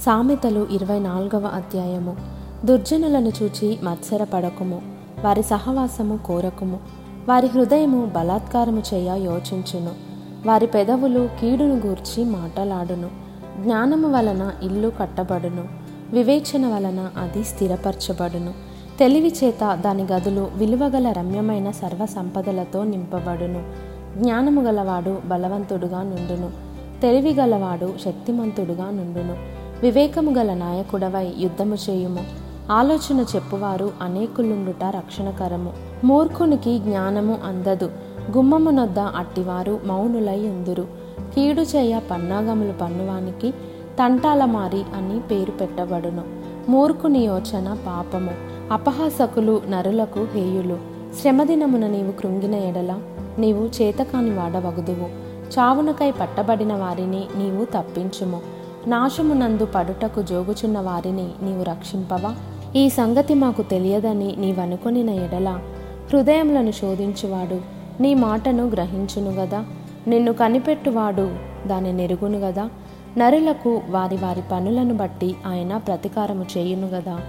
సామెతలు ఇరవై నాలుగవ అధ్యాయము. దుర్జనులను చూచి మత్సరపడకుము. వారి సహవాసము కోరకుము. వారి హృదయము బలాత్కారము చేయ యోచించును. వారి పెదవులు కీడును గూర్చి మాటలాడును. జ్ఞానము వలన ఇల్లు కట్టబడును. వివేచన వలన అది స్థిరపరచబడును. తెలివి చేత దాని గదులు విలువగల రమ్యమైన సర్వ సంపదలతో నింపబడును. జ్ఞానము గలవాడు బలవంతుడుగా నుండును. తెలివి గలవాడు శక్తిమంతుడుగా నుండును. వివేకము గల నాయకుడవై యుద్ధము చేయుము. ఆలోచన చెప్పువారు అనేకులుండుట రక్షణకరము. మూర్ఖునికి జ్ఞానము అందదు. గుమ్మమునొద్ద అట్టివారు మౌనులై ఉందురు కీడు చేయ పన్నాగములు పన్నువానికి తంటాల మారి అని పేరు పెట్టబడును. మూర్ఖుని యోచన పాపము. అపహాసకులు నరులకు హేయులు. శ్రమదినమున నీవు కృంగిన ఎడల నీవు చేతకాని వాడవగుదువు. చావునకై పట్టబడిన వారిని నీవు తప్పించుము. నాశమునందు పడుటకు జోగుచున్న వారిని నీవు రక్షింపవా? ఈ సంగతి మాకు తెలియదని నీవనుకొనిన ఎడల హృదయములను శోధించువాడు నీ మాటను గ్రహించును గదా? నిన్ను కనిపెట్టువాడు దాని నెరుగును గదా? నరులకు వారి వారి పనులను బట్టి ఆయన ప్రతీకారము చేయును గదా?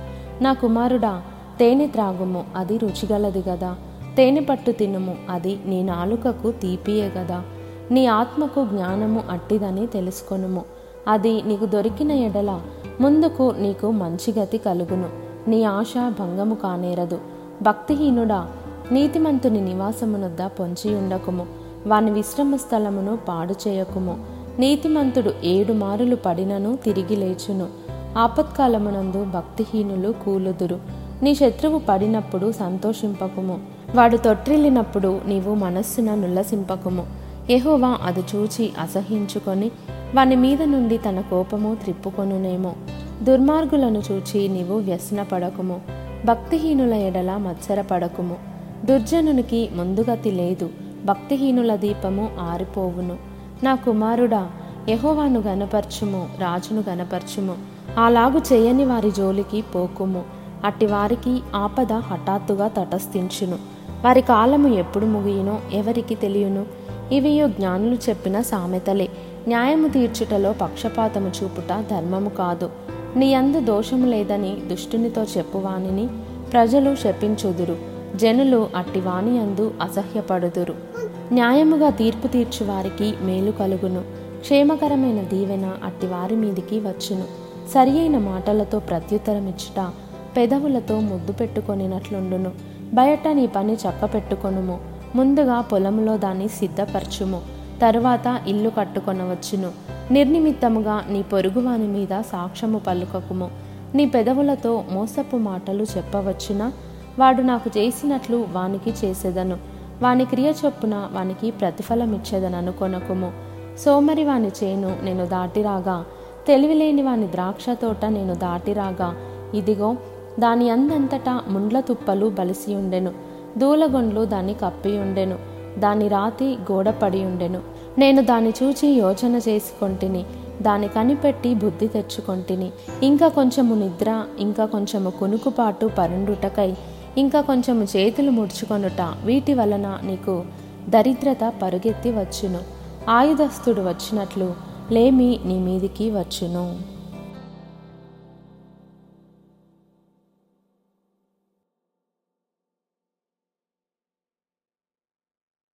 నా కుమారుడా తేనె త్రాగుము అది రుచిగలది గదా? తేనె పట్టు తినుము అది నీ నాలుకకు తీపియే గదా? నీ ఆత్మకు జ్ఞానము అట్టిదని తెలుసుకొనుము. అది నీకు దొరికిన ఎడల ముందుకు నీకు మంచి గతి కలుగును. నీ ఆశ భంగము కానేరదు. భక్తిహీనుడా నీతిమంతుని నివాసమునొద్ద పొంచి ఉండకుము. వాని విశ్రమ స్థలమును పాడు చేయకుము. నీతిమంతుడు ఏడు మారులు పడినను తిరిగి లేచును. ఆపత్కాలమునందు భక్తిహీనులు కూలుదురు. నీ శత్రువు పడినప్పుడు సంతోషింపకుము. వాడు తొట్టిల్లినప్పుడు నీవు మనస్సున నుల్లసింపకుము. ఎహోవా అది చూచి అసహించుకొని వాని మీద నుండి తన కోపము త్రిప్పుకొనునేమో. దుర్మార్గులను చూచి నీవు వ్యసనపడకుము. భక్తిహీనుల ఎడల మత్సరపడకుము. దుర్జనునికి ముందుగతి లేదు. భక్తిహీనుల దీపము ఆరిపోవును. నా కుమారుడా యహోవాను గనపర్చుము రాజును గనపర్చుము అలాగు చేయని వారి జోలికి పోకుము. అట్టి వారికి ఆపద హఠాత్తుగా తటస్థించును. వారి కాలము ఎప్పుడు ముగియునో ఎవరికి తెలియను? ఇవియో జ్ఞానులు చెప్పిన సామెతలే. న్యాయము తీర్చుటలో పక్షపాతము చూపుట ధర్మము కాదు. నీ అందు దోషము లేదని దుష్టునితో చెప్పువానిని ప్రజలు శపించుదురు. జనులు అట్టి వాని అందు అసహ్యపడుదురు. న్యాయముగా తీర్పు తీర్చు వారికి మేలు కలుగును. క్షేమకరమైన దీవెన అట్టి వారి మీదికి వచ్చును. సరి అయిన మాటలతో ప్రత్యుత్తరమిచ్చుట పెదవులతో ముద్దు పెట్టుకొనినట్లుండును. బయట నీ పని చక్క పెట్టుకొనుము ముందుగా పొలములో దాన్ని సిద్ధపరచుము. తరువాత ఇల్లు కట్టుకొనవచ్చును. నిర్నిమిత్తముగా నీ పొరుగువాని మీద సాక్ష్యము పలుకకుము. నీ పెదవులతో మోసపు మాటలు చెప్పవచ్చునా? వాడు నాకు చేసినట్లు వానికి చేసేదను. వాని క్రియ చొప్పున వానికి ప్రతిఫలమిచ్చేదని కొనకుము సోమరి వాని చేను నేను దాటిరాగా. తెలివిలేని వాని ద్రాక్ష తోట నేను దాటిరాగా. ఇదిగో దాని అందంతటా ముండ్ల తుప్పలు బలిసి ఉండెను. దూలగొండ్లు దాన్ని కప్పి ఉండెను దాని రాతి గోడపడి ఉండెను. నేను దాన్ని చూచి యోచన చేసుకొంటిని. దాన్ని కనిపెట్టి బుద్ధి తెచ్చుకొంటిని. ఇంకా కొంచెము నిద్ర ఇంకా కొంచెము కునుకుపాటు పరుండుటకై ఇంకా కొంచెము చేతులు ముడుచుకొనుట వీటి వలన నీకు దరిద్రత పరుగెత్తి వచ్చును. ఆయుధస్తుడు వచ్చినట్లు లేమి నీ మీదికి వచ్చును.